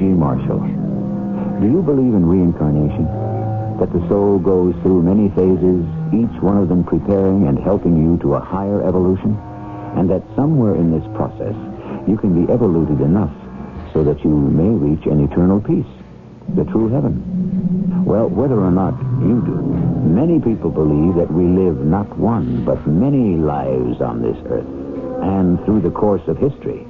Welcome. Marshall. Do you believe in reincarnation? That the soul goes through many phases, each one of them preparing and helping you to a higher evolution? And that somewhere in this process, you can be evoluted enough so that you may reach an eternal peace, the true heaven. Well, whether or not you do, many people believe that we live not one, but many lives on this earth. And through the course of history,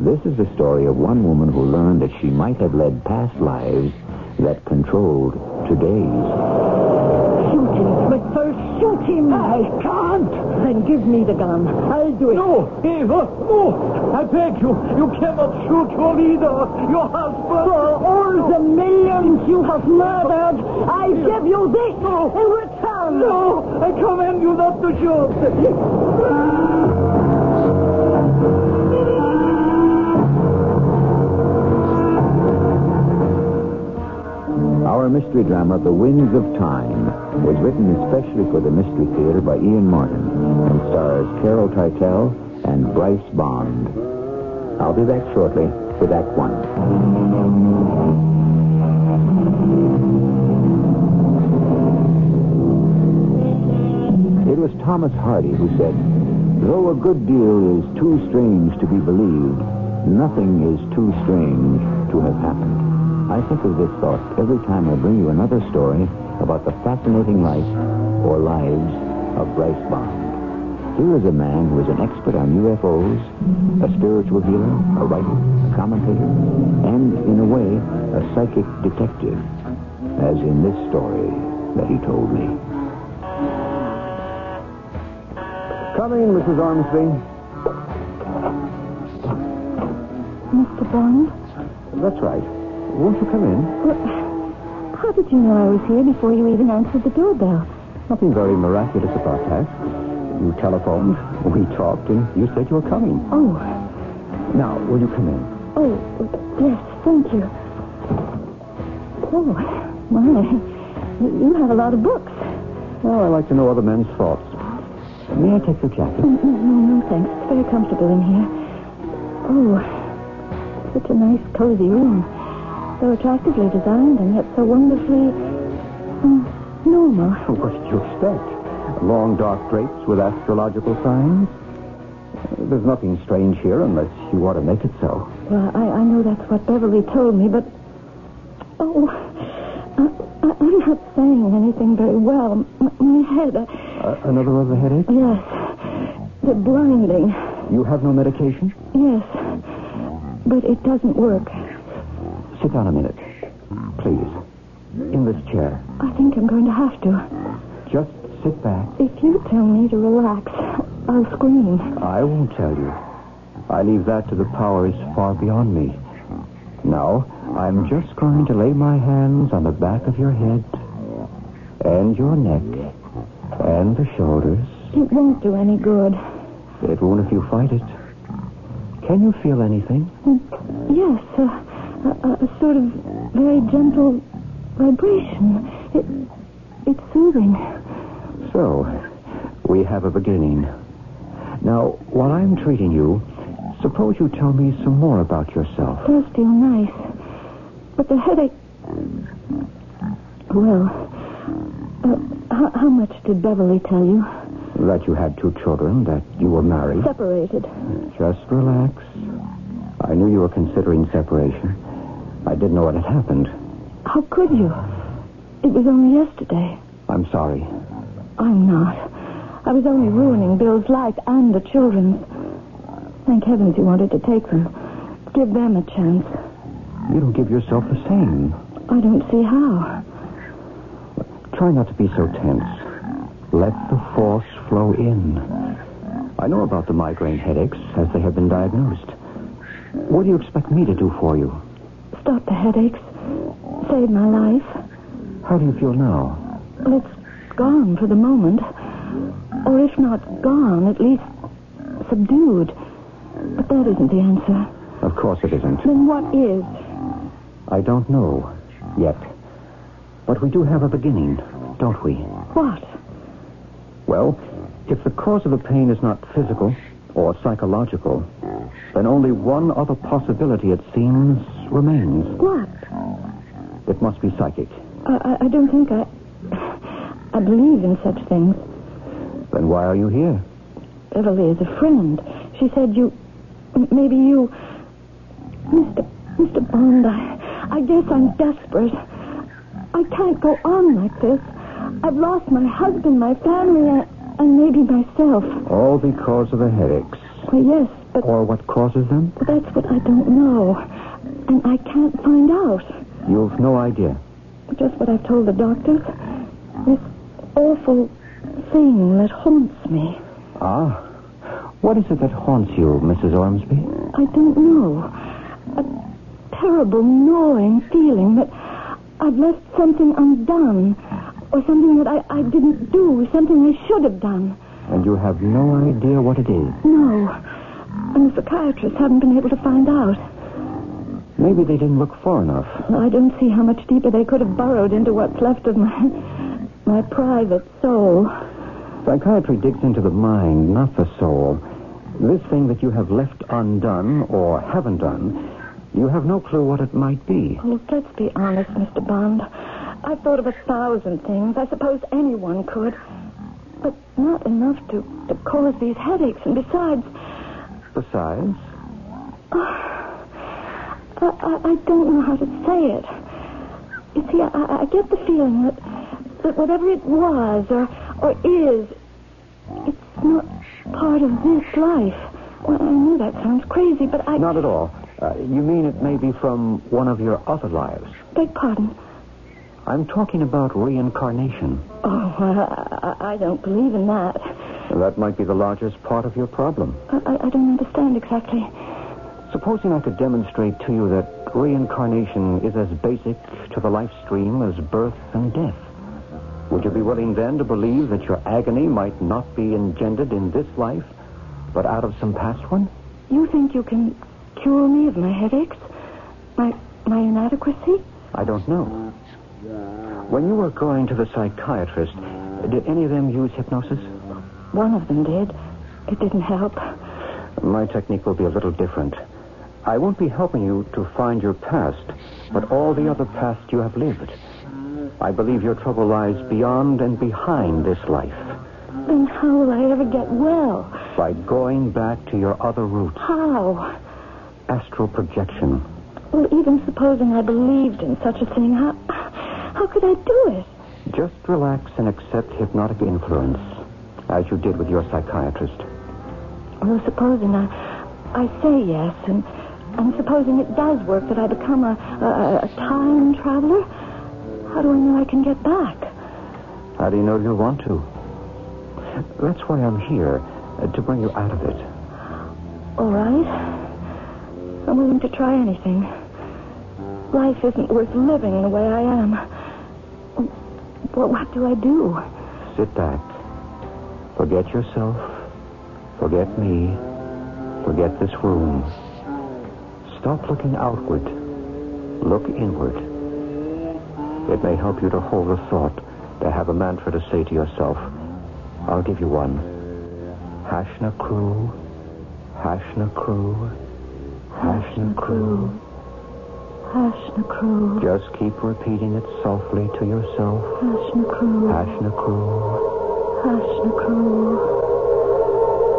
this is the story of one woman who learned that she might have led past lives that controlled today's. Shoot him, McPherson, shoot him. I can't. Then give me the gun. I'll do it. No, Eva, no! I beg you, you cannot shoot your leader, your husband. For all the millions you have murdered, I give you this in return. No, I command you not to shoot. Our mystery drama, The Winds of Time, was written especially for the Mystery Theater by Ian Martin and stars Carol Teitel and Bryce Bond. I'll be back shortly with Act One. It was Thomas Hardy who said, Though a good deal is too strange to be believed, nothing is too strange to have happened. I think of this thought every time I bring you another story about the fascinating life or lives of Bryce Bond. Here is a man who is an expert on UFOs, a spiritual healer, a writer, a commentator, and, in a way, a psychic detective, as in this story that he told me. Come in, Mrs. Ormsby. Mr. Bond? That's right. Won't you come in? Well, how did you know I was here before you even answered the doorbell? Nothing very miraculous about that. You telephoned, we talked, and you said you were coming. Oh, Now, will you come in? oh, yes, thank you. Oh, my. You have a lot of books. Well, I like to know other men's thoughts. May I take your jacket? No, no, no, thanks. It's very comfortable in here. Oh, such a nice, cozy room. So attractively designed and yet so wonderfully um, normal. What did you expect? Long dark drapes with astrological signs? Uh, There's nothing strange here unless you want to make it so. Well, I, I know that's what Beverly told me, but. Oh, I, I, I'm not saying anything very well. M- my head. Uh, Uh, another of the headache? yes. The blinding. You have no medication? Yes. But it doesn't work. Sit down a minute. Please. In this chair. I think I'm going to have to. Just sit back. If you tell me to relax, I'll scream. I won't tell you. I leave that to the powers far beyond me. Now, I'm just going to lay my hands on the back of your head and your neck and the shoulders. It won't do any good. It won't if you fight it. Can you feel anything? Yes, uh, a, a, sort of very gentle vibration. It, it's soothing. So, we have a beginning. Now, while I'm treating you, suppose you tell me some more about yourself. does feel nice. But the headache. Well, uh, how, how much did Beverly tell you? That you had two children, that you were married. Separated. Just relax. I knew you were considering separation. I didn't know what had happened. How could you? It was only yesterday. I'm sorry. I'm not. I was only ruining Bill's life and the children's. Thank heavens you wanted to take them. Give them a chance. You don't give yourself the same. I don't see how. Try not to be so tense. Let the force flow in. I know about the migraine headaches as they have been diagnosed. What do you expect me to do for you? Stop the headaches. Save my life. How do you feel now? Well, it's gone for the moment. Or if not gone, at least subdued. But that isn't the answer. Of course it isn't. Then what is? I don't know yet. But we do have a beginning, don't we? What? Well, if the cause of the pain is not physical or psychological, then only one other possibility, it seems, remains. What? It must be psychic. I, I, I don't think I. I believe in such things. Then why are you here? Beverly is a friend. She said you. Maybe you. Mr. Mr. Bond, I, I guess I'm desperate. I can't go on like this. I've lost my husband, my family, and, and maybe myself. All because of the headaches. Well, yes, but Or what causes them? that's what I don't know. And I can't find out. You've no idea. Just what I've told the doctors. This awful thing that haunts me. Ah. What is it that haunts you, Mrs. Ormsby? I don't know. A terrible gnawing feeling that I've left something undone. Or something that I, I didn't do. Something I should have done. And you have no idea what it is. No. And the psychiatrists haven't been able to find out. Maybe they didn't look far enough. I don't see how much deeper they could have burrowed into what's left of my my private soul. Psychiatry digs into the mind, not the soul. This thing that you have left undone or haven't done, you have no clue what it might be. Oh, let's be honest, Mr. Bond. I've thought of a thousand things. I suppose anyone could. But not enough to, to cause these headaches. And besides, Besides, oh, I, I, I don't know how to say it. You see, I, I get the feeling that, that whatever it was or, or is, it's not part of this life. Well, I know that sounds crazy, but I not at all. Uh, you mean it may be from one of your other lives? beg pardon. I'm talking about reincarnation. Oh, I, I- I don't believe in that. That might be the largest part of your problem. I- I don't understand exactly. Supposing I could demonstrate to you that reincarnation is as basic to the life stream as birth and death. Would you be willing then to believe that your agony might not be engendered in this life, but out of some past one? You think you can cure me of my headaches? My my inadequacy? I don't know. When you were going to the psychiatrist, did any of them use hypnosis? One of them did. It didn't help. My technique will be a little different. I won't be helping you to find your past, but all the other past you have lived. I believe your trouble lies beyond and behind this life. Then how will I ever get well? By going back to your other roots. How? Astral projection. Well, even supposing I believed in such a thing, how, how could I do it? Just relax and accept hypnotic influence, as you did with your psychiatrist. Well, supposing I, I say yes, and, and supposing it does work, that I become a, a, a time traveler, how do I know I can get back? How do you know you'll want to? That's why I'm here, uh, to bring you out of it. All right. I'm willing to try anything. Life isn't worth living the way I am. But what do I do? Sit back. Forget yourself. Forget me. Forget this room. Stop looking outward. Look inward. It may help you to hold a thought, to have a mantra to say to yourself. I'll give you one. Hashna crew, Hashna crew, Hashna crew. Hashna crew. Just keep repeating it softly to yourself. Hashna crew. Hashna crew. Hashna crew.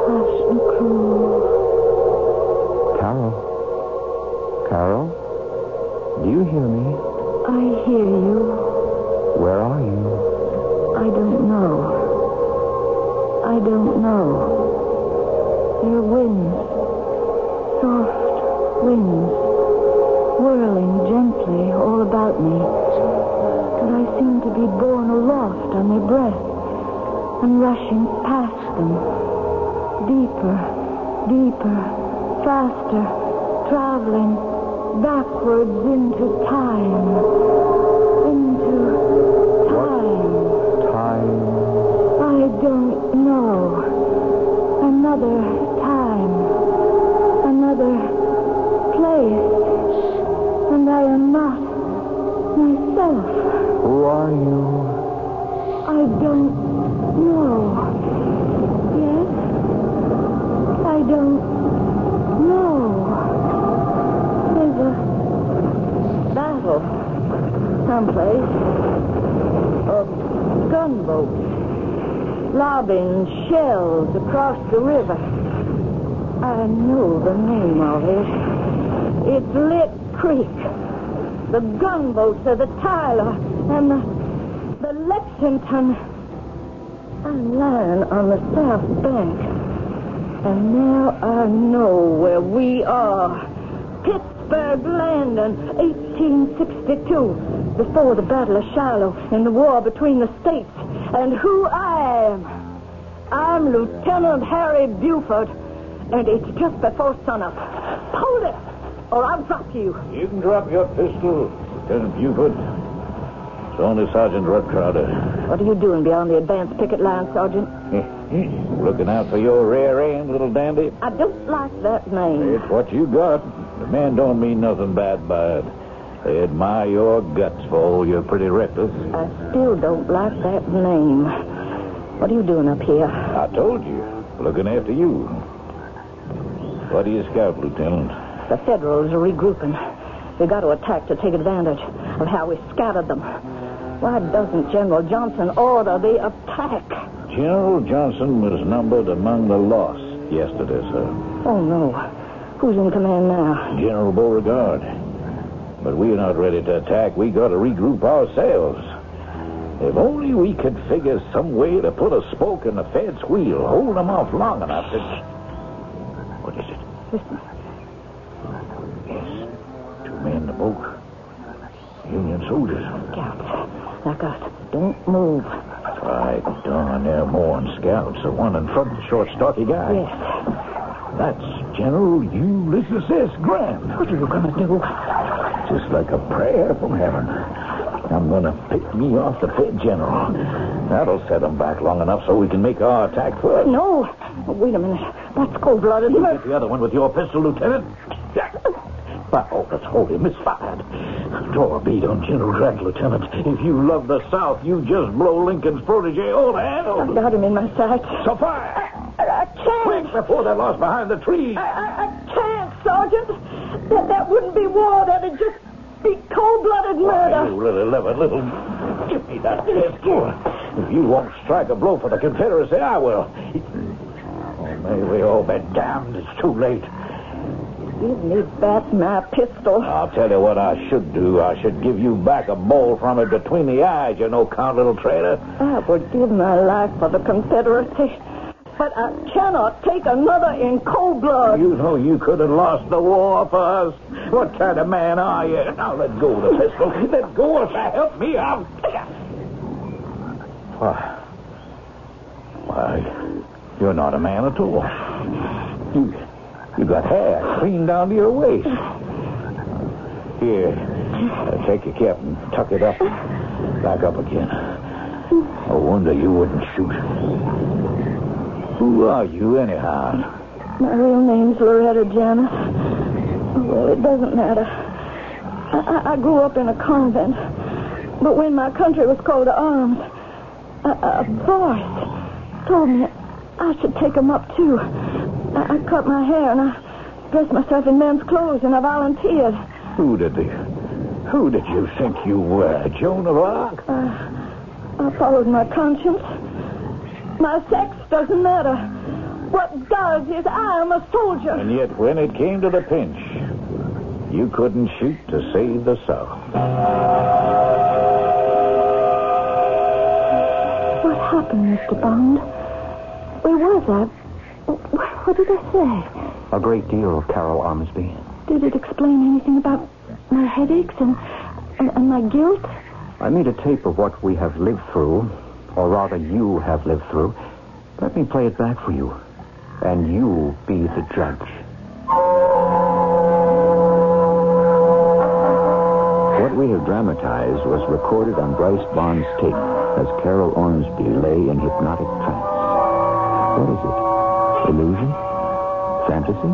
Hashna crew. Hear me? I hear you. Where are you? I don't know. I don't know. There are winds. Soft winds. Whirling gently all about me. And I seem to be borne aloft on their breath. And rushing past them. Deeper. Deeper. Faster. Traveling backwards into time. Lobbing shells across the river. I know the name of it. It's Lick Creek. The gunboats are the Tyler and the, the Lexington. I'm lying on the south bank. And now I know where we are. Pittsburgh Landing, 1862. Before the Battle of Shiloh and the war between the states. And who I am. I'm Lieutenant Harry Buford. And it's just before sunup. Hold it, or I'll drop you. You can drop your pistol, Lieutenant Buford. It's only Sergeant Rudd Crowder. What are you doing beyond the advance picket line, Sergeant? Looking out for your rear end, little dandy. I don't like that name. It's what you got. The men don't mean nothing bad by it. They admire your guts for all you're pretty reckless. I still don't like that name. What are you doing up here? I told you. Looking after you. What do you scout, Lieutenant? The Federals are regrouping. We got to attack to take advantage of how we scattered them. Why doesn't General Johnston order the attack? General Johnston was numbered among the lost yesterday, sir. Oh, no. Who's in command now? General Beauregard. But we're not ready to attack. We got to regroup ourselves. If only we could figure some way to put a spoke in the Fed's wheel, hold them off long enough to. What is it? Listen. Yes. Two men in the boat. Union soldiers. Scouts. Like us. Don't move. Right, darn, they're more than scouts. The one in front, the short, stocky guy. Yes. That's General Ulysses S. Grant. What are you going to do? Just like a prayer from heaven. I'm going to pick me off the Fed General. That'll set him back long enough so we can make our attack first. No. Wait a minute. That's cold-blooded You get the other one with your pistol, Lieutenant. But, oh, that's holy misfired. Draw a bead on General Grant, Lieutenant. If you love the South, you just blow Lincoln's protege all the I've handle. got him in my sights. So fire! I, I Quick, can't. before they're lost behind the trees. I, I, I can't, Sergeant. That, that wouldn't be war. That'd just be cold-blooded murder. You little, little, little. Give me that pistol. If you won't strike a blow for the Confederacy, I will. Oh, may we all be damned. It's too late. Give me back my pistol. I'll tell you what I should do. I should give you back a ball from it between the eyes, you no count little traitor. I would give my life for the Confederacy. But I cannot take another in cold blood. You know you could have lost the war for us. What kind of man are you? Now let go of the pistol. Let go or help me out. Why? Why, you're not a man at all. You, you got hair clean down to your waist. Here, uh, take your cap and tuck it up. Back up again. No wonder you wouldn't shoot. Who are you, anyhow? My real name's Loretta Janis. Well, it doesn't matter. I, I, grew up in a convent. But when my country was called to arms, a, a voice told me I should take 'em up, too. I, I cut my hair and I dressed myself in men's clothes and I volunteered. Who did you, who did you think you were, Joan of Arc? Uh, I followed my conscience. My sex doesn't matter. What does is I am a soldier. And yet, when it came to the pinch, you couldn't shoot to save the South. What happened, Mr. Bond? Where was I? What did I say? A great deal, of Carol Ormsby. Did it explain anything about my headaches and, and, and my guilt? I made a tape of what we have lived through, or rather, you have lived through. Let me play it back for you, and you be the judge. What we have dramatized was recorded on Bryce Bond's tape as Carol Ormsby lay in hypnotic trance. What is it? Illusion? Fantasy?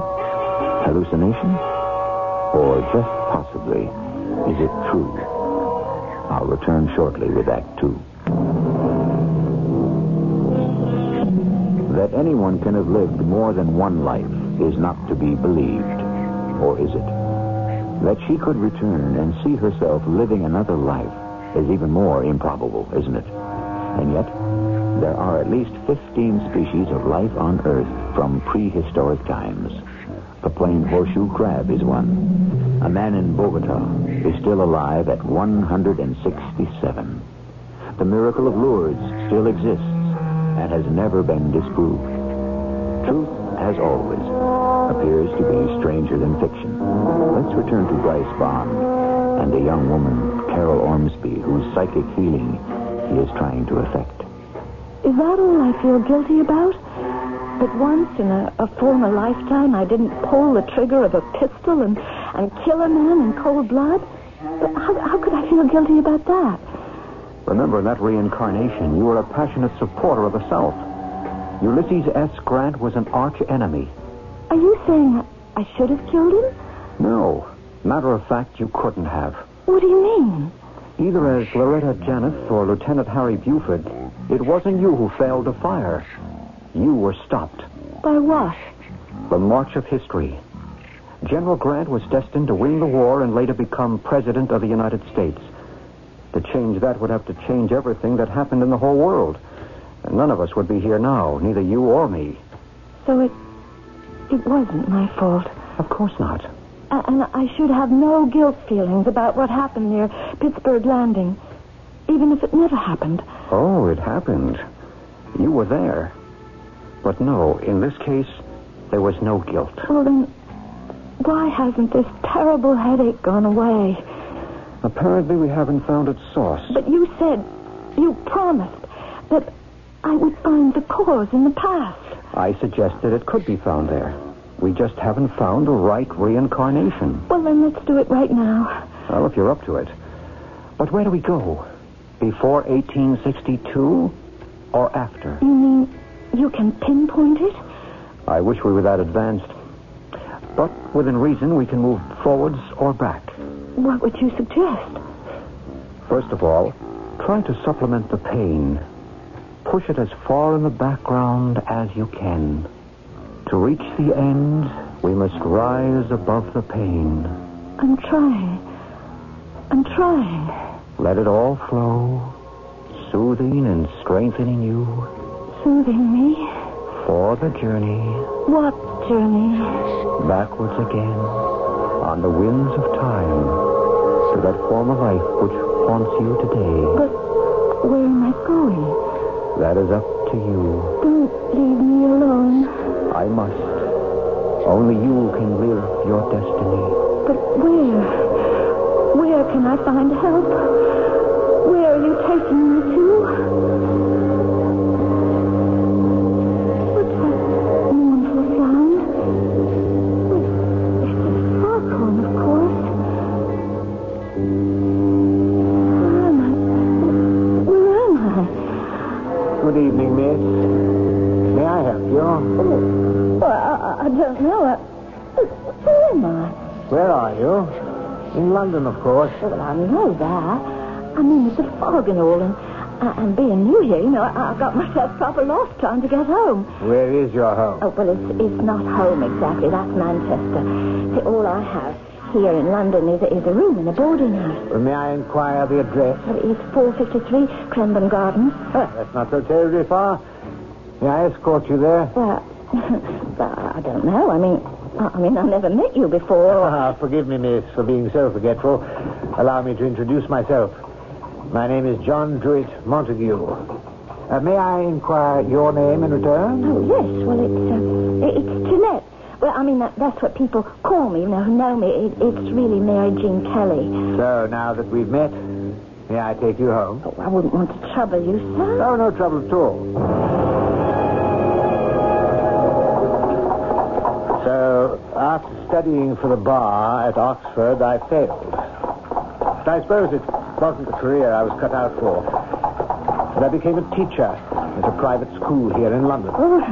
Hallucination? Or just possibly, is it true? I'll return shortly with Act Two. That anyone can have lived more than one life is not to be believed, or is it? That she could return and see herself living another life is even more improbable, isn't it? And yet, there are at least 15 species of life on Earth from prehistoric times. The plain horseshoe crab is one. A man in Bogota is still alive at 167. The miracle of Lourdes still exists and has never been disproved. Truth, as always, appears to be stranger than fiction. Let's return to Bryce Bond and the young woman, Carol Ormsby, whose psychic healing he is trying to effect. Is that all I feel guilty about? That once in a, a former lifetime I didn't pull the trigger of a pistol and, and kill a man in cold blood? But how, how could I feel guilty about that? Remember, in that reincarnation, you were a passionate supporter of the South. Ulysses S. Grant was an arch enemy. Are you saying I should have killed him? No. Matter of fact, you couldn't have. What do you mean? Either as Loretta Janis or Lieutenant Harry Buford, it wasn't you who failed to fire. You were stopped. By what? The march of history. General Grant was destined to win the war and later become President of the United States. To change that would have to change everything that happened in the whole world. And none of us would be here now, neither you or me. So it it wasn't my fault. Of course not. And I should have no guilt feelings about what happened near Pittsburgh Landing, even if it never happened. Oh, it happened. You were there. But no, in this case, there was no guilt. Well, then, why hasn't this terrible headache gone away? Apparently, we haven't found its source. But you said, you promised, that I would find the cause in the past. I suggested it could be found there. We just haven't found the right reincarnation. Well, then let's do it right now. Well, if you're up to it. But where do we go? Before 1862 or after? You mean you can pinpoint it? I wish we were that advanced. But within reason, we can move forwards or back. What would you suggest? First of all, try to supplement the pain. Push it as far in the background as you can. To reach the end, we must rise above the pain. I'm trying. I'm trying. Let it all flow, soothing and strengthening you Soothing me. for the journey What journey? backwards again on the winds of time to that former life which haunts you today. But where am I going? That is up to you. Don't leave me alone. I must. Only you can live your destiny. But where? Where can I find help? Where are you taking me to? Well, I know that. I mean, it's a fog and all, and, uh, and being new here, you know, I, I got myself proper lost trying to get home. Where is your home? Oh, well, it's, it's not home exactly. That's Manchester. See, all I have here in London is, is a room in a boarding house. Well, may I inquire the address? Well, it's 453 Crendon Gardens. That's not so terribly far. May I escort you there? Well, I don't know. I mean, I I mean, I've never met you before. Ah, forgive me, miss, for being so forgetful. Allow me to introduce myself. My name is John Druitt Montague. Uh, may I inquire your name in return? Oh, yes. Well, it's, uh, it's Jeanette. Well, I mean, that, that's what people call me, you know, who know me. It, it's really Mary Jean Kelly. So, now that we've met, may I take you home? Oh, I wouldn't want to trouble you, sir. Oh, no trouble at all. So, after studying for the bar at Oxford, I failed. I suppose it wasn't the career I was cut out for. But I became a teacher at a private school here in London. Oh,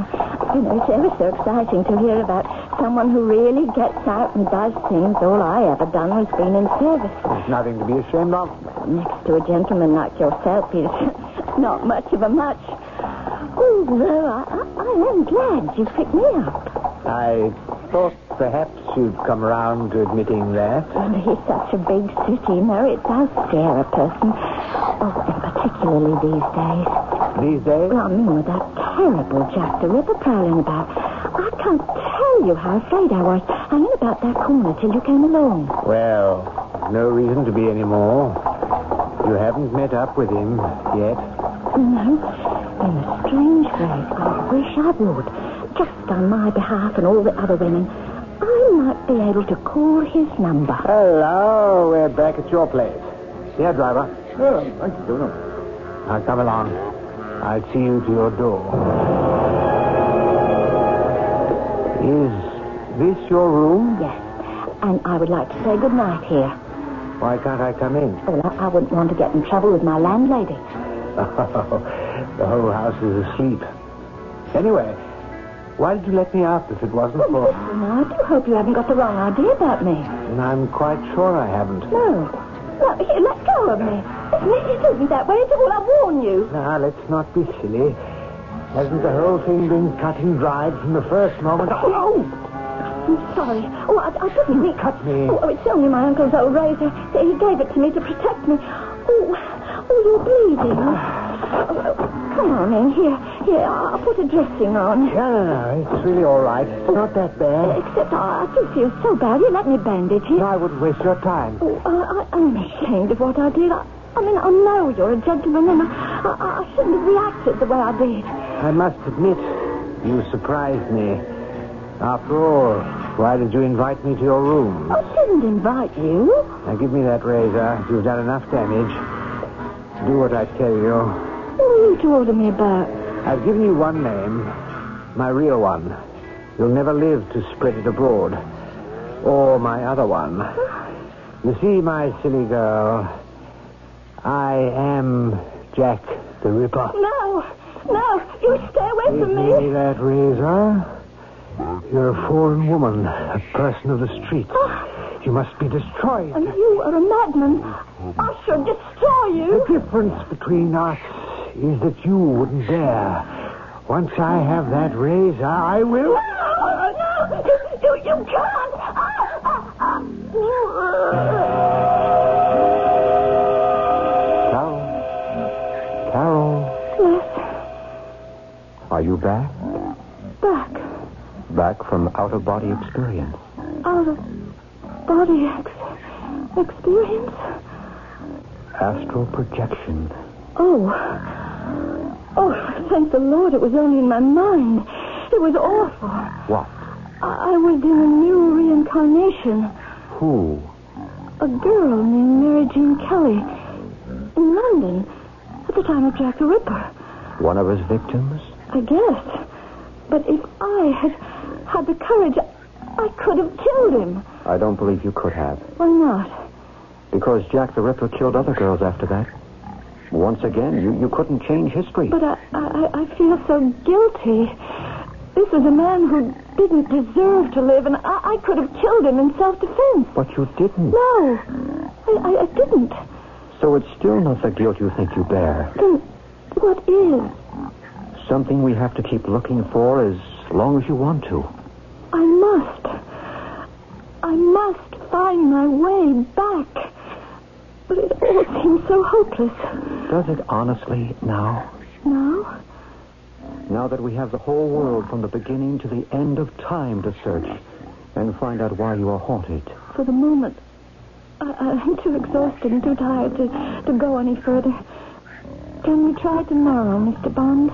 you know, it's ever so exciting to hear about someone who really gets out and does things. All I ever done was been in service. There's nothing to be ashamed of. Next to a gentleman like yourself, he's not much of a much. Oh, though, I, I, I am glad you picked me up. I thought perhaps you'd come around to admitting that. Well, he's such a big city, you know, it does scare a person. Oh, and particularly these days. These days? Well, I mean, with that terrible Jack the Ripper prowling about. I can't tell you how afraid I was hanging about that corner till you came along. Well, no reason to be any more. You haven't met up with him yet. No, in a strange way, I wish I would. Just on my behalf and all the other women. I might be able to call his number. Hello, we're back at your place. Here, driver. Oh, thank you. Now come along. I'll see you to your door. Is this your room? Yes, and I would like to say good night here. Why can't I come in? Oh, well, I, I wouldn't want to get in trouble with my landlady. Oh, the whole house is asleep. Anyway, why did you let me out if it wasn't Well, for... listen, I do hope you haven't got the wrong idea about me. And I'm quite sure I haven't. No. No, here, let go of me. Listen, it isn't that way at all. I warn you. Now, let's not be silly. Hasn't the whole thing been cut and dried from the first moment? Oh! I'm sorry. Oh, I, I didn't mean... Cut me. Oh, it's only my uncle's old razor. He gave it to me to protect me. Oh, oh you're bleeding. Oh, come on in. Here, here, I'll put a dressing on. No, no, no. It's really all right. It's not that bad. Except I, I do feel so bad. You let me bandage it. No, I wouldn't waste your time. Oh, I, I, I'm ashamed of what I did. I, I mean, I know you're a gentleman, and I, I, I shouldn't have reacted the way I did. I must admit, you surprised me. After all, why did you invite me to your room? I didn't invite you. Now give me that razor. You've done enough damage. Do what I tell you. What are you talking me about? I've given you one name, my real one. You'll never live to spread it abroad. Or my other one. You see, my silly girl, I am Jack the Ripper. No, no, you stay away Give from me me. that razor. You're a foreign woman, a person of the streets. You must be destroyed. And you are a madman. I shall destroy you. The difference between us is that you wouldn't dare. Once I have that razor, I will. No, no, you, you can't. Ah, ah, ah. Carol? Carol? Yes, Are you back? back. Back from out of body experience. Out of body ex- experience? Astral projection. Oh. Oh, thank the Lord, it was only in my mind. It was awful. What? I, I was in a new reincarnation. Who? A girl named Mary Jean Kelly. In London. At the time of Jack the Ripper. One of his victims? I guess. But if I had had the courage, I could have killed him. I don't believe you could have. Why not? Because Jack the Ripper killed other girls after that. Once again, you, you couldn't change history. But I, I, I feel so guilty. This was a man who didn't deserve to live, and I, I could have killed him in self-defense. But you didn't. No, I, I, I didn't. So it's still not the guilt you think you bear. Then what is? Something we have to keep looking for as long as you want to. I must. I must find my way back. But it all seems so hopeless. Does it honestly now? Now? Now that we have the whole world from the beginning to the end of time to search and find out why you are haunted. For the moment, I, I'm too exhausted and too tired to, to go any further. Can we try tomorrow, Mr. Bond?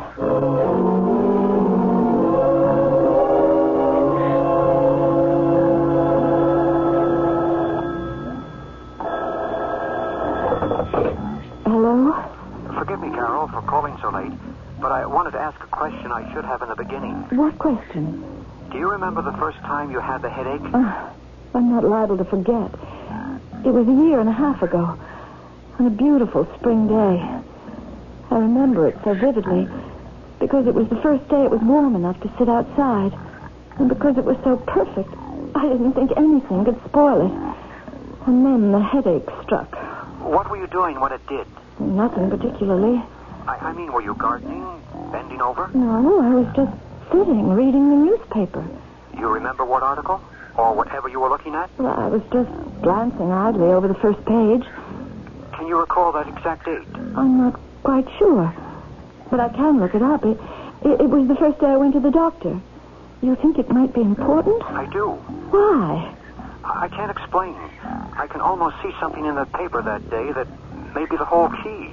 Hello? Forgive me, Carol, for calling so late, but I wanted to ask a question I should have in the beginning. What question? Do you remember the first time you had the headache? Uh, I'm not liable to forget. It was a year and a half ago, on a beautiful spring day. I remember it so vividly because it was the first day it was warm enough to sit outside, and because it was so perfect, I didn't think anything could spoil it. And then the headache struck. What were you doing when it did? Nothing particularly. I, I mean, were you gardening, bending over? No, I was just sitting, reading the newspaper. You remember what article? Or whatever you were looking at? Well, I was just glancing idly over the first page. Can you recall that exact date? I'm not quite sure. But I can look it up. It, it, it was the first day I went to the doctor. You think it might be important? I do. Why? I I can't explain. I can almost see something in the paper that day that may be the whole key.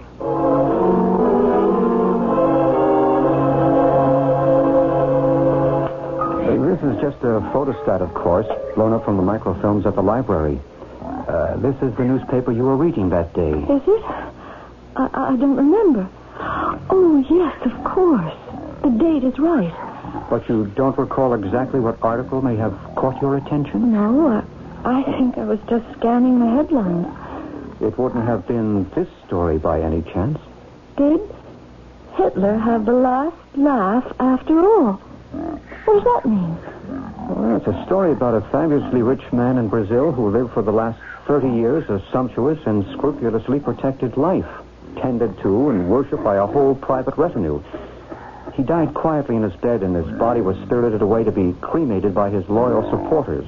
This is just a photostat, of course, blown up from the microfilms at the library. Uh, this is the newspaper you were reading that day. Is it? I, I don't remember. Oh, yes, of course. The date is right. But you don't recall exactly what article may have caught your attention? No, I, I think I was just scanning the headlines. It wouldn't have been this story by any chance. Did Hitler have the last laugh after all? What does that mean? Well, it's a story about a fabulously rich man in Brazil who lived for the last 30 years a sumptuous and scrupulously protected life, tended to and worshipped by a whole private retinue. He died quietly in his bed, and his body was spirited away to be cremated by his loyal supporters.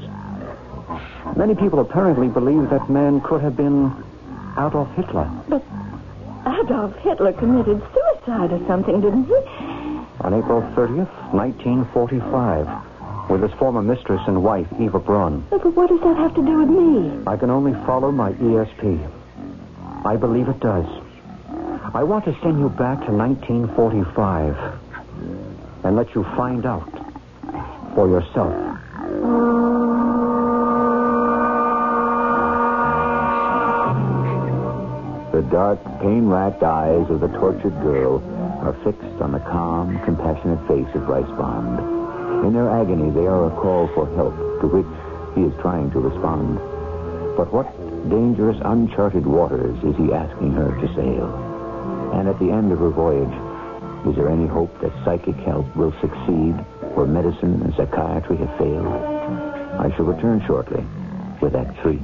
Many people apparently believe that man could have been Adolf Hitler. But Adolf Hitler committed suicide or something, didn't he? On April 30th, 1945, with his former mistress and wife, Eva Braun. But what does that have to do with me? I can only follow my ESP. I believe it does. I want to send you back to 1945 and let you find out for yourself. The dark, pain-racked eyes of the tortured girl are fixed on the calm, compassionate face of Bryce Bond. In their agony, they are a call for help, to which he is trying to respond. But what dangerous, uncharted waters is he asking her to sail? And at the end of her voyage, is there any hope that psychic help will succeed where medicine and psychiatry have failed? I shall return shortly with Act Three.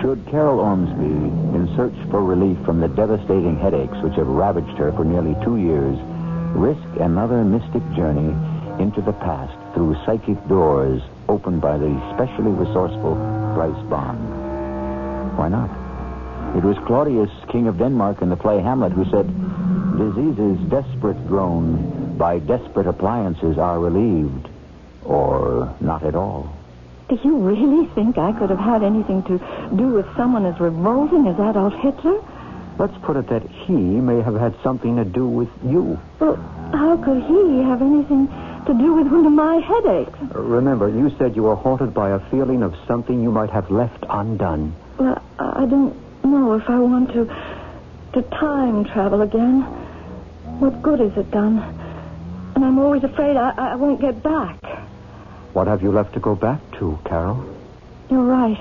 Should Carol Ormsby, in search for relief from the devastating headaches which have ravaged her for nearly two years, risk another mystic journey into the past through psychic doors opened by the specially resourceful Bryce Bond? Why not? It was Claudius, King of Denmark, in the play Hamlet, who said, Diseases desperate grown by desperate appliances are relieved, or not at all. Do you really think I could have had anything to do with someone as revolting as Adolf Hitler? Let's put it that he may have had something to do with you. Well, how could he have anything to do with one of my headaches? Uh, remember, you said you were haunted by a feeling of something you might have left undone. Well, I don't know if I want to to time travel again. What good is it done? And I'm always afraid I, I won't get back. What have you left to go back to, Carol? You're right.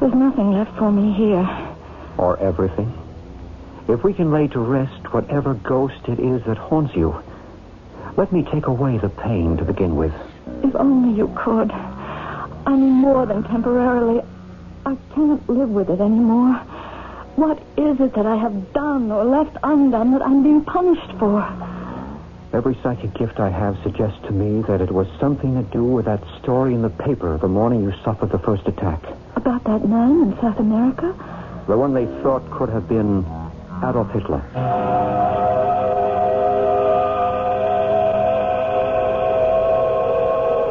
There's nothing left for me here. Or everything? If we can lay to rest whatever ghost it is that haunts you, let me take away the pain to begin with. If only you could. I mean, more than temporarily. I can't live with it anymore. What is it that I have done or left undone that I'm being punished for? Every psychic gift I have suggests to me that it was something to do with that story in the paper the morning you suffered the first attack. About that man in South America? The one they thought could have been Adolf Hitler.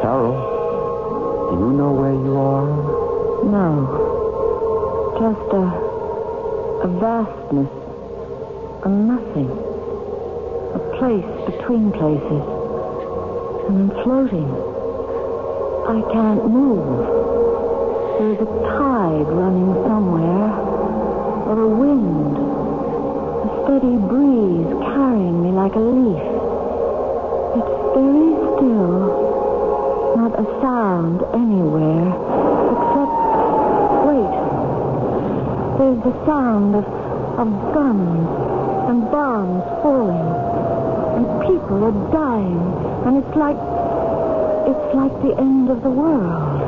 Carol, do you know where you are? No. Just a, a vastness. A nothing. A place between places. And I'm floating. I can't move. There's a tide running somewhere. Or a wind. A steady breeze carrying me like a leaf. It's very still. Sound anywhere. Except. Wait. There's the sound of, of guns and bombs falling. And people are dying. And it's like. It's like the end of the world.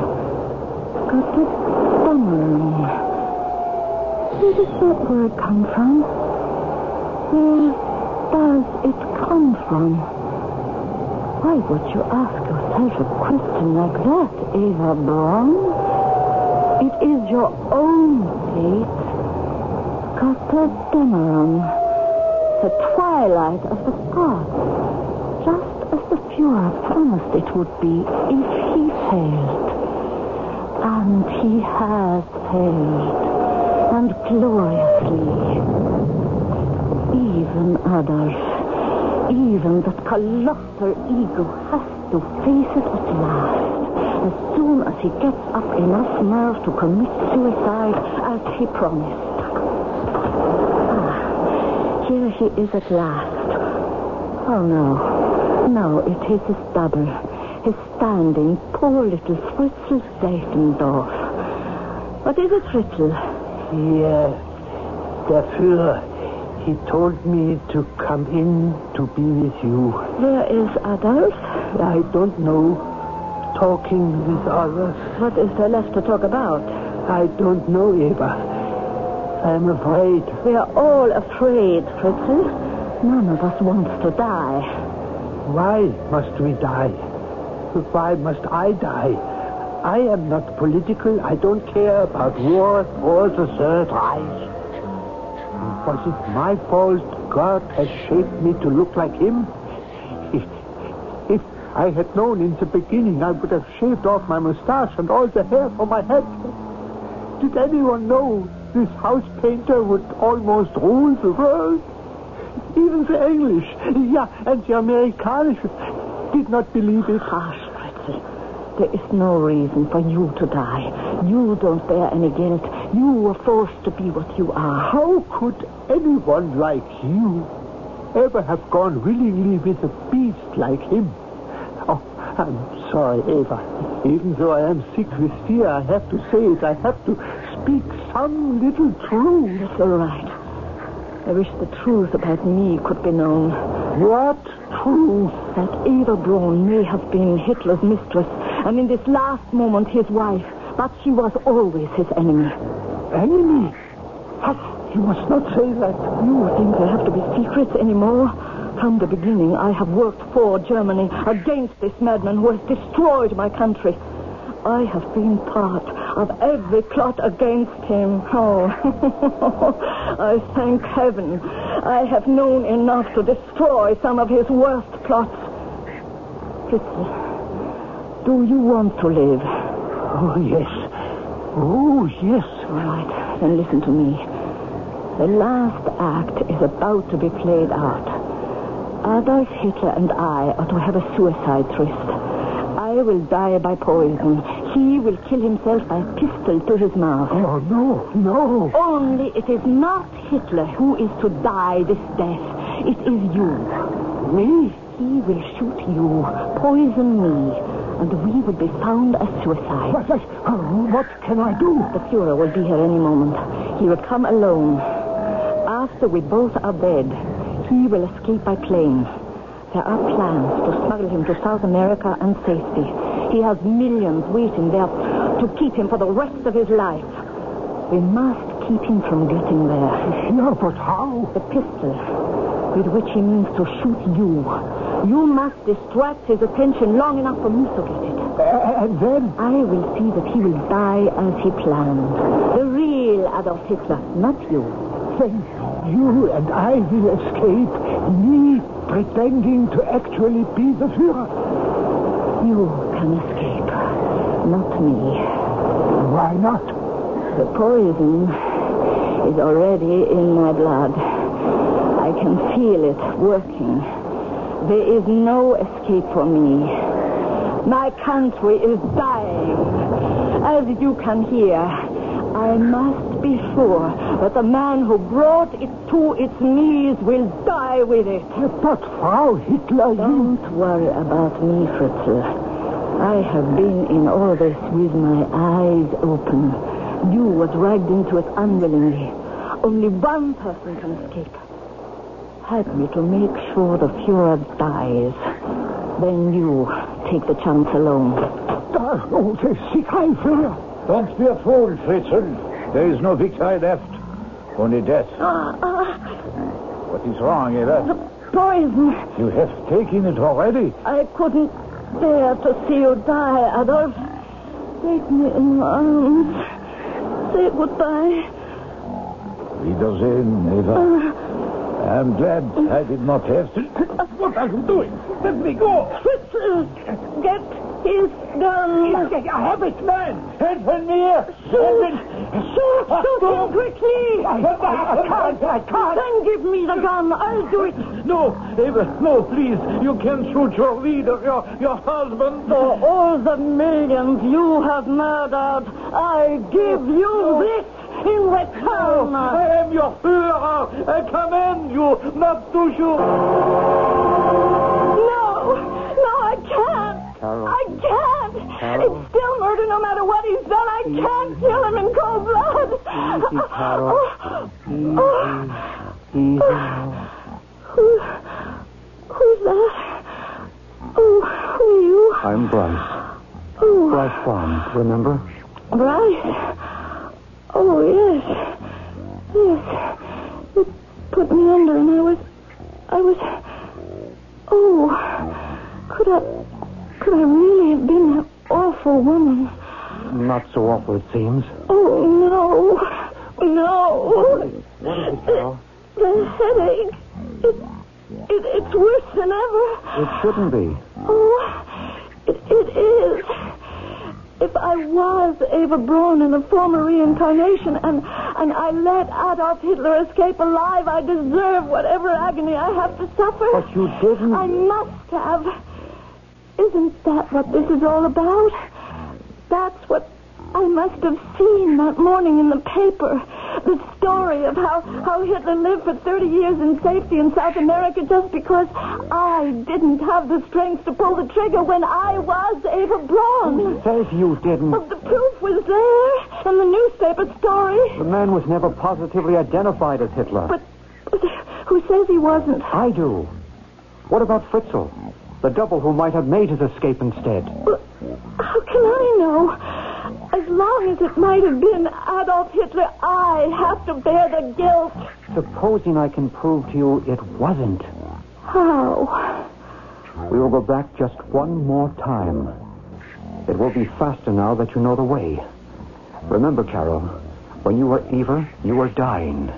Götterdämmerung. Where does that word come from? Where does it come from? Why would you ask yourself a question like that, Eva Braun? It is your own fate. Götterdämmerung. The twilight of the gods. Just as the Fuhrer promised it would be if he failed. And he has failed. And gloriously. Even Adolf, even that colossal ego has to face it at last. As soon as he gets up enough nerve to commit suicide as he promised. Ah, here he is at last. Oh, no. No, it is his double. His standing, poor little Fritzl Seitendorf. What is it, Fritzl? Yes, der Führer. He told me to come in to be with you. Where is Adolf? I don't know. Talking with others. What is there left to talk about? I don't know, Eva. I'm afraid. We are all afraid, Fritzl. None of us wants to die. Why must we die? Why must I die? I am not political. I don't care about war or the Third Reich. Was it my fault God has shaped me to look like him? If, if I had known in the beginning, I would have shaved off my mustache and all the hair from my head. Did anyone know this house painter would almost rule the world? Even the English, yeah, and the Americans did not believe it. Hush, Fritzl. There is no reason for you to die. You don't bear any guilt. You were forced to be what you are. How could anyone like you ever have gone willingly with a beast like him? Oh, I'm sorry, Eva. Even though I am sick with fear, I have to say it. I have to speak some little truth. That's all right. I wish the truth about me could be known. What truth? That Eva Braun may have been Hitler's mistress, and in this last moment his wife, but she was always his enemy. Enemy? But you must not say that. You think there have to be secrets anymore? From the beginning, I have worked for Germany against this madman who has destroyed my country. I have been part of every plot against him. Oh, I thank heaven I have known enough to destroy some of his worst plots. Fritzl, do you want to live? Oh, yes. Oh, yes. All right, then listen to me. The last act is about to be played out. Adolf Hitler and I are to have a suicide tryst. I will die by poison. He will kill himself by a pistol to his mouth. Oh, no, no. Only it is not Hitler who is to die this death. It is you. Me? He will shoot you, poison me, and we will be found as suicide. What, what, uh, what can I do? The Fuhrer will be here any moment. He will come alone. After we both are dead, he will escape by plane. There are plans to smuggle him to South America and safety. He has millions waiting there to keep him for the rest of his life. We must keep him from getting there. Yeah, but how? The pistol with which he means to shoot you. You must distract his attention long enough for me to get it. Uh, and then? I will see that he will die as he planned. The real Adolf Hitler, not you. Then you and I will escape, me pretending to actually be the Führer. You can escape, not me. Why not? The poison is already in my blood. I can feel it working. There is no escape for me. My country is dying. As you can hear, I must be sure that the man who brought it to its knees will die with it. But Frau Hitler, Don't worry about me, Fritzl. I have been in all this with my eyes open. You were dragged into it unwillingly. Only one person can escape. Help me to make sure the Fuhrer dies. Then you take the chance alone. Uh, oh, the sick Führer. Don't be a fool, Fritzl. There is no victory left. Only death. Ah, ah, What is wrong, Eva? the poison. You have taken it already. I couldn't bear to see you die, Adolf. Take me in your arms. Say goodbye. Wiedersehen, Eva. I'm glad I did not have to. What are you doing? Let me go. Fritzl, uh, get his gun. I have it, man. Help me here. Shoot! Shoot! Shoot him quickly! I, I can't. I can't. Then give me the gun. I'll do it. No, Eva, no, please. You can't shoot your leader, your, your husband. For all the millions you have murdered, I give you this in return. I am your Führer. I command you not to shoot. No, no, I can't. Carol. I can't. Carol. It's still murder no matter what he's done. I can't kill him in cold blood. Easy, Carol. Oh. Easy now. Oh. Who, who's that? Oh, who are you? I'm Bryce. Oh, Bryce Bond, remember? Bryce. Oh, yes. Yes. It put me under and I was... I was... Oh, could I... Could I really have been that awful woman? Not so awful, it seems. Oh, no. No. What is it, Carol? The headache. It, it, it's worse than ever. It shouldn't be. Oh, it, it is. If I was Eva Braun in a former reincarnation and, and I let Adolf Hitler escape alive, I deserve whatever agony I have to suffer. But you didn't. I must have. Isn't that what this is all about? That's what I must have seen that morning in the paper the story of how, how Hitler lived for 30 years in safety in South America just because I didn't have the strength to pull the trigger when I was Eva Braun. Who says you didn't? But the proof was there in the newspaper story. The man was never positively identified as Hitler. But, but who says he wasn't? I do. What about Fritzl? The double who might have made his escape instead. Well, how can I know? As long as it might have been Adolf Hitler, I have to bear the guilt. Supposing I can prove to you it wasn't. How? We will go back just one more time. It will be faster now that you know the way. Remember, Carol, when you were Eva, you were dying.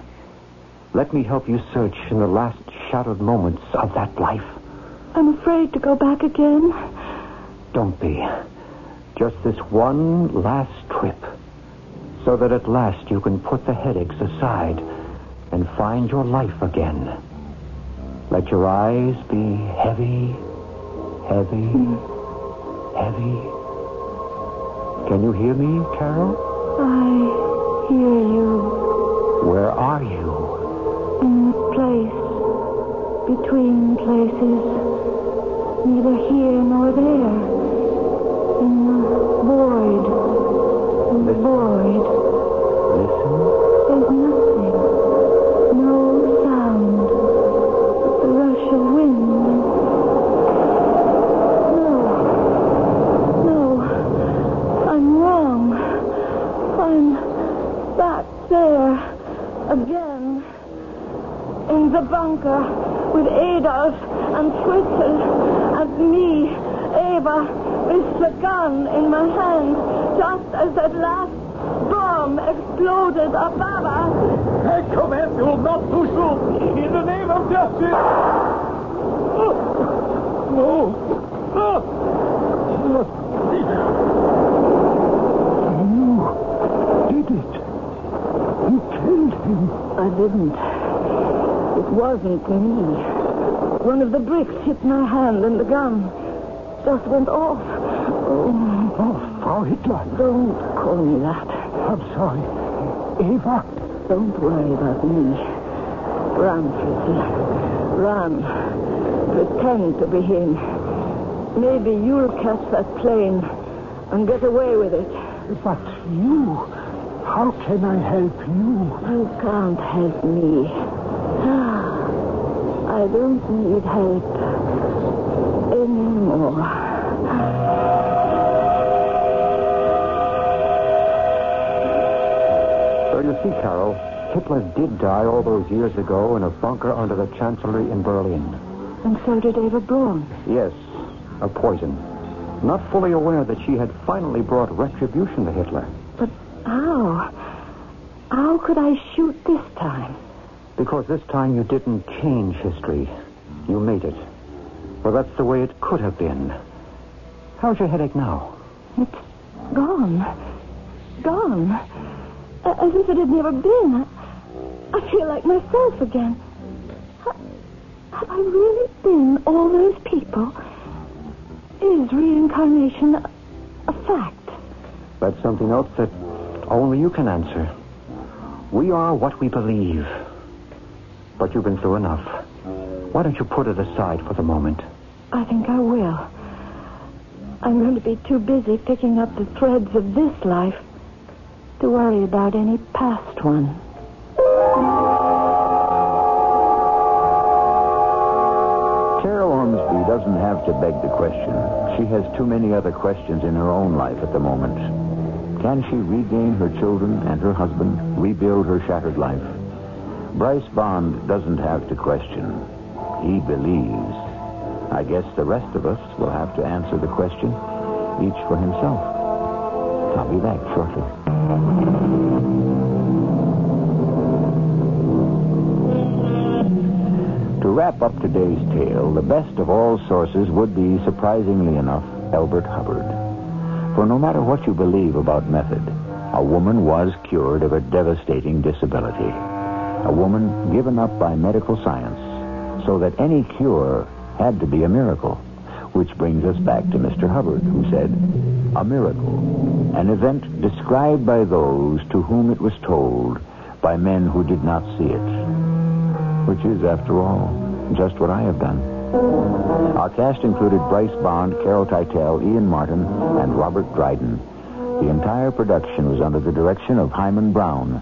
Let me help you search in the last shattered moments of that life. I'm afraid to go back again. Don't be. Just this one last trip. So that at last you can put the headaches aside and find your life again. Let your eyes be heavy, heavy, heavy. Can you hear me, Carol? I hear you. Where are you? In a place between places. Neither here nor there. Void. The void. Listen. There's nothing. No sound. But the rush of wind. No. No. I'm wrong. I'm back there. Again. In the bunker. With Adolf and Fritzl and me, Eva, with the gun in my hand, just as that last bomb exploded above us. I command you not to shoot in the name of justice. No. No. You did it. You killed him. I didn't. It wasn't me. One of the bricks hit my hand and the gun just went off. Oh, oh Frau Hitler. Don't call me that. I'm sorry. Eva? Don't worry about me. Run, Fritzy. Run. Pretend to be him. Maybe you'll catch that plane and get away with it. But you, how can I help you? You can't help me. Ah, I don't need help anymore. So you see, Carol, Hitler did die all those years ago in a bunker under the Chancellery in Berlin. And so did Eva Braun. Yes, a poison. Not fully aware that she had finally brought retribution to Hitler. But how? How could I shoot this time? Because this time you didn't change history. You made it. Well, that's the way it could have been. How's your headache now? It's gone. Gone. As if it had never been. I, I feel like myself again. Ha- Have I really been all those people? Is reincarnation a, a fact? That's something else that only you can answer. We are what we believe. But you've been through enough. Why don't you put it aside for the moment? I think I will. I'm going to be too busy picking up the threads of this life to worry about any past one. Carol Ormsby doesn't have to beg the question. She has too many other questions in her own life at the moment. Can she regain her children and her husband, rebuild her shattered life? Bryce Bond doesn't have to question. He believes. I guess the rest of us will have to answer the question, each for himself. I'll be back shortly. To wrap up today's tale, the best of all sources would be, surprisingly enough, Elbert Hubbard. For no matter what you believe about method, a woman was cured of a devastating disability. A woman given up by medical science so that any cure had to be a miracle. Which brings us back to Mr. Hubbard, who said, A miracle, an event described by those to whom it was told by men who did not see it. Which is, after all, just what I have done. Our cast included Bryce Bond, Carol Teitel, Ian Martin, and Robert Dryden. The entire production was under the direction of Himan Brown.